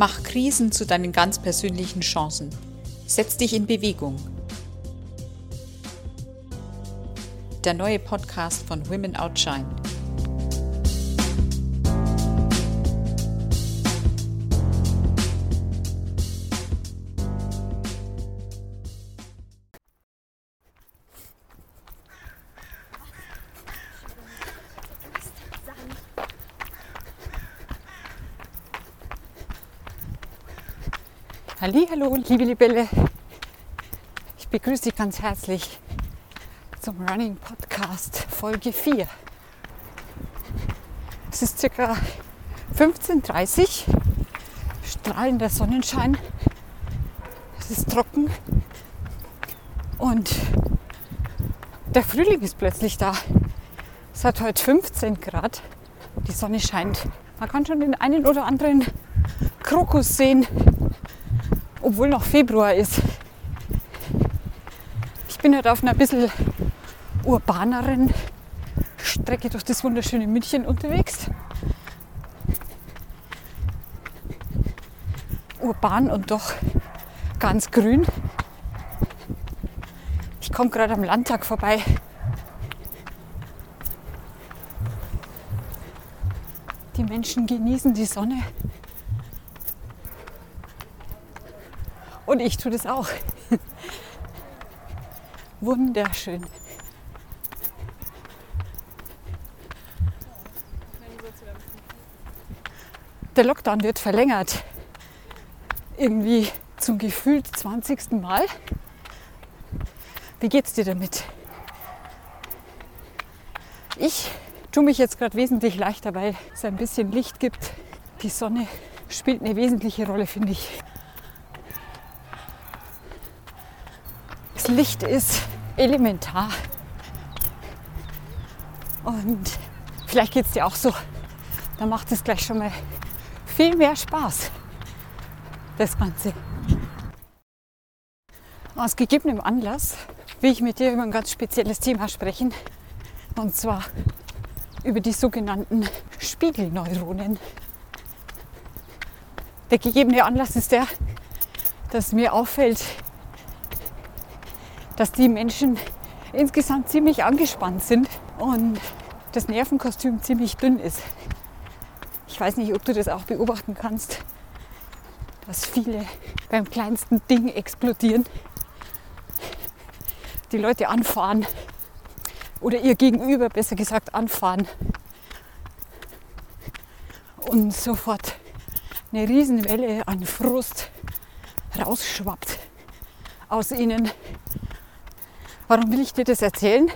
Mach Krisen zu deinen ganz persönlichen Chancen. Setz dich in Bewegung. Der neue Podcast von Women Outshine. Hallo, liebe Libelle. Ich begrüße dich ganz herzlich zum Running Podcast Folge 4. Es ist circa 15.30 Uhr, strahlender Sonnenschein. Es ist trocken und der Frühling ist plötzlich da. Es hat heute 15 Grad. Die Sonne scheint. Man kann schon den einen oder anderen Krokus sehen, obwohl noch Februar ist. Ich bin heute auf einer bisschen urbaneren Strecke durch das wunderschöne München unterwegs. Urban und doch ganz grün. Ich komme gerade am Landtag vorbei. Die Menschen genießen die Sonne. Und ich tue das auch. Wunderschön. Der Lockdown wird verlängert. Irgendwie zum gefühlt 20. Mal. Wie geht's dir damit? Ich tue mich jetzt gerade wesentlich leichter, weil es ein bisschen Licht gibt. Die Sonne spielt eine wesentliche Rolle, finde ich. Licht ist elementar. Und vielleicht geht es dir auch so. Da macht es gleich schon mal viel mehr Spaß, das Ganze. Aus gegebenem Anlass will ich mit dir über ein ganz spezielles Thema sprechen. Und zwar über die sogenannten Spiegelneuronen. Der gegebene Anlass ist der, dass mir auffällt, dass die Menschen insgesamt ziemlich angespannt sind und das Nervenkostüm ziemlich dünn ist. Ich weiß nicht, ob du das auch beobachten kannst, dass viele beim kleinsten Ding explodieren, die Leute anfahren oder ihr Gegenüber besser gesagt anfahren und sofort eine Riesenwelle an Frust rausschwappt aus ihnen Warum will ich dir das erzählen?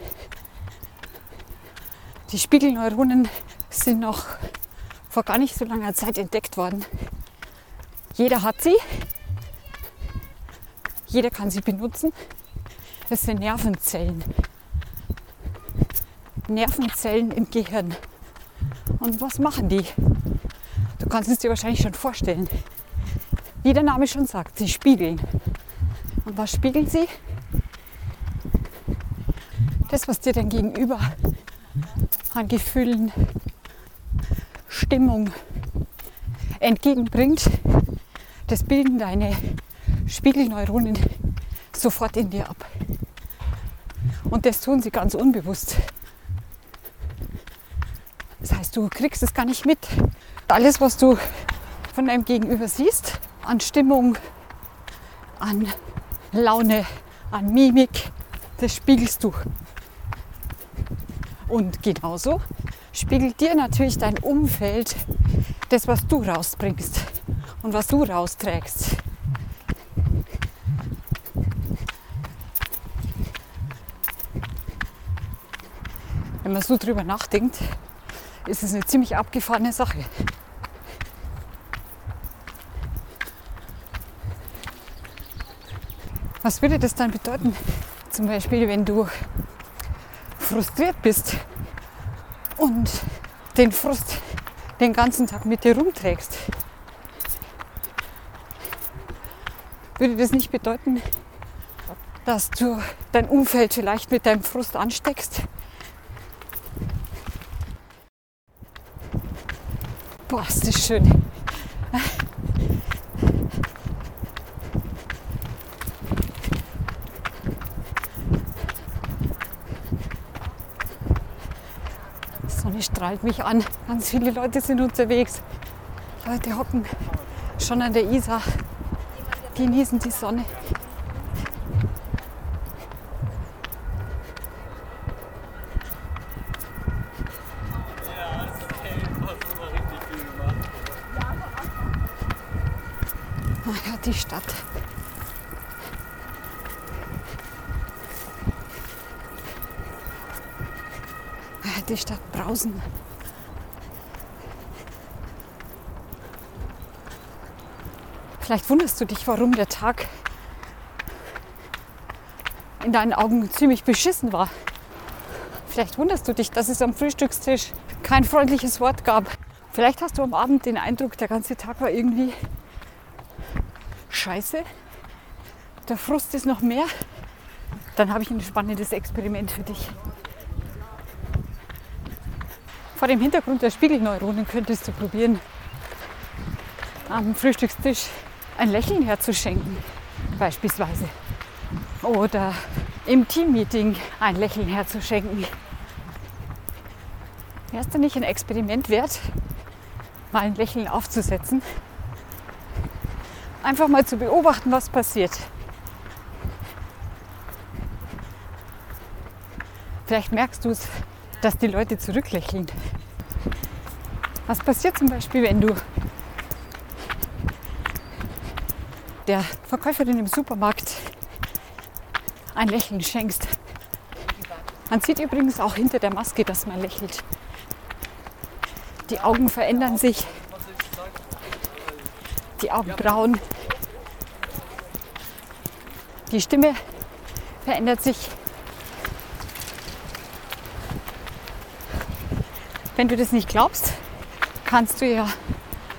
Die Spiegelneuronen sind noch vor gar nicht so langer Zeit entdeckt worden. Jeder hat sie. Jeder kann sie benutzen. Das sind Nervenzellen. Nervenzellen im Gehirn. Und was machen die? Du kannst es dir wahrscheinlich schon vorstellen. Wie der Name schon sagt, sie spiegeln. Und was spiegeln sie? Das, was dir dein Gegenüber an Gefühlen, Stimmung entgegenbringt, das bilden deine Spiegelneuronen sofort in dir ab. Und das tun sie ganz unbewusst. Das heißt, du kriegst es gar nicht mit. Alles, was du von deinem Gegenüber siehst, an Stimmung, an Laune, an Mimik, das spiegelst du. Und genauso spiegelt dir natürlich dein Umfeld das, was du rausbringst und was du rausträgst. Wenn man so drüber nachdenkt, ist es eine ziemlich abgefahrene Sache. Was würde das dann bedeuten? Zum Beispiel, wenn du frustriert bist und den Frust den ganzen Tag mit dir rumträgst, würde das nicht bedeuten, dass du dein Umfeld vielleicht mit deinem Frust ansteckst? Boah, ist das schön. Strahlt mich an. Ganz viele Leute sind unterwegs. Leute hocken schon an der Isar, genießen die Sonne. Die Stadt. Die Stadt Brausen. Vielleicht wunderst du dich, warum der Tag in deinen Augen ziemlich beschissen war. Vielleicht wunderst du dich, dass es am Frühstückstisch kein freundliches Wort gab. Vielleicht hast du am Abend den Eindruck, der ganze Tag war irgendwie scheiße. Der Frust ist noch mehr. Dann habe ich ein spannendes Experiment für dich. Vor dem Hintergrund der Spiegelneuronen könntest du probieren, am Frühstückstisch ein Lächeln herzuschenken, beispielsweise. Oder im Teammeeting ein Lächeln herzuschenken. Wäre es denn nicht ein Experiment wert, mal ein Lächeln aufzusetzen? Einfach mal zu beobachten, was passiert. Vielleicht merkst du es, dass die Leute zurücklächeln. Was passiert zum Beispiel, wenn du der Verkäuferin im Supermarkt ein Lächeln schenkst? Man sieht übrigens auch hinter der Maske, dass man lächelt. Die Augen verändern sich, die Augenbrauen, die Stimme verändert sich. Wenn du das nicht glaubst, kannst du ja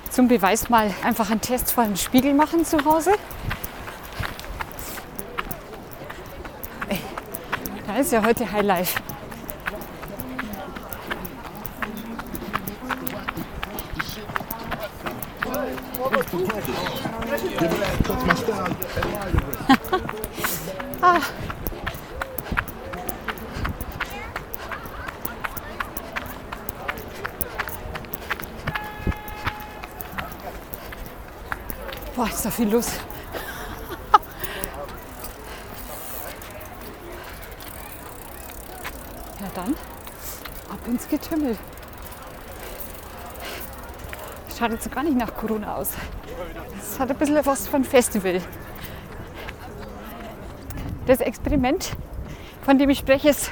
zum Beweis mal einfach einen Test vor dem Spiegel machen zu Hause. Ey, Da ist ja heute High Life. Ah. Boah, ist da viel los. Ja dann, ab ins Getümmel. Schaut jetzt gar nicht nach Corona aus. Es hat ein bisschen was von Festival. Das Experiment, von dem ich spreche, ist,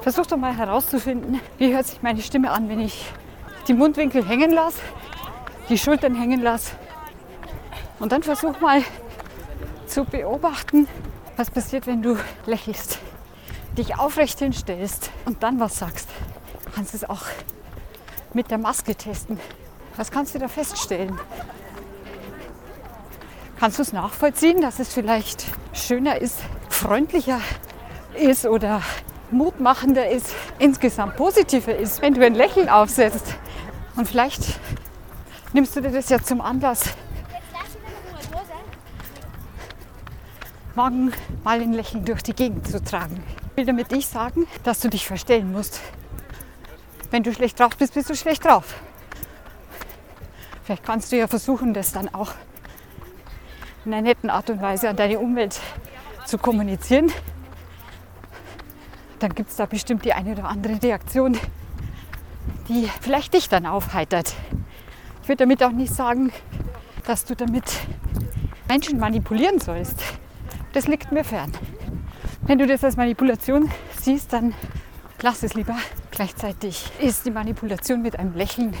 versuch doch mal herauszufinden, wie hört sich meine Stimme an, wenn ich die Mundwinkel hängen lasse, die Schultern hängen lasse. Und dann versuch mal zu beobachten, was passiert, wenn du lächelst, dich aufrecht hinstellst und dann was sagst. Du kannst es auch mit der Maske testen. Was kannst du da feststellen? Kannst du es nachvollziehen, dass es vielleicht schöner ist, freundlicher ist oder mutmachender ist, insgesamt positiver ist, wenn du ein Lächeln aufsetzt? Und vielleicht nimmst du dir das ja zum Anlass, morgen mal ein Lächeln durch die Gegend zu tragen. Ich will damit nicht sagen, dass du dich verstellen musst. Wenn du schlecht drauf bist, bist du schlecht drauf. Vielleicht kannst du ja versuchen, das dann auch in einer netten Art und Weise an deine Umwelt zu kommunizieren. Dann gibt es da bestimmt die eine oder andere Reaktion, die vielleicht dich dann aufheitert. Ich würde damit auch nicht sagen, dass du damit Menschen manipulieren sollst. Das liegt mir fern. Wenn du das als Manipulation siehst, dann lass es lieber. Gleichzeitig ist die Manipulation mit einem Lächeln,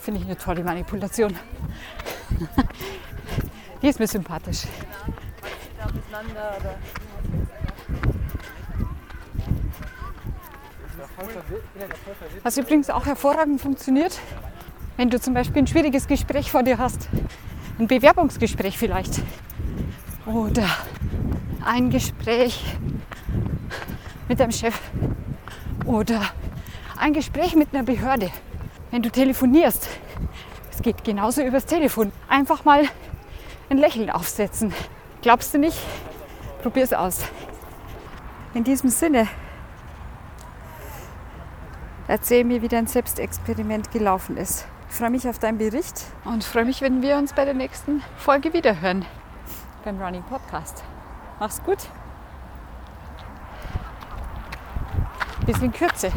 finde ich eine tolle Manipulation. Die ist mir sympathisch. Was übrigens auch hervorragend funktioniert, wenn du zum Beispiel ein schwieriges Gespräch vor dir hast, ein Bewerbungsgespräch vielleicht oder ein Gespräch mit deinem Chef oder ein Gespräch mit einer Behörde. Wenn du telefonierst, es geht genauso übers Telefon. Einfach mal ein Lächeln aufsetzen. Glaubst du nicht? Probier es aus. In diesem Sinne, erzähl mir, wie dein Selbstexperiment gelaufen ist. Ich freue mich auf deinen Bericht und freue mich, wenn wir uns bei der nächsten Folge wiederhören beim Running Podcast. Mach's gut. Bis in Kürze.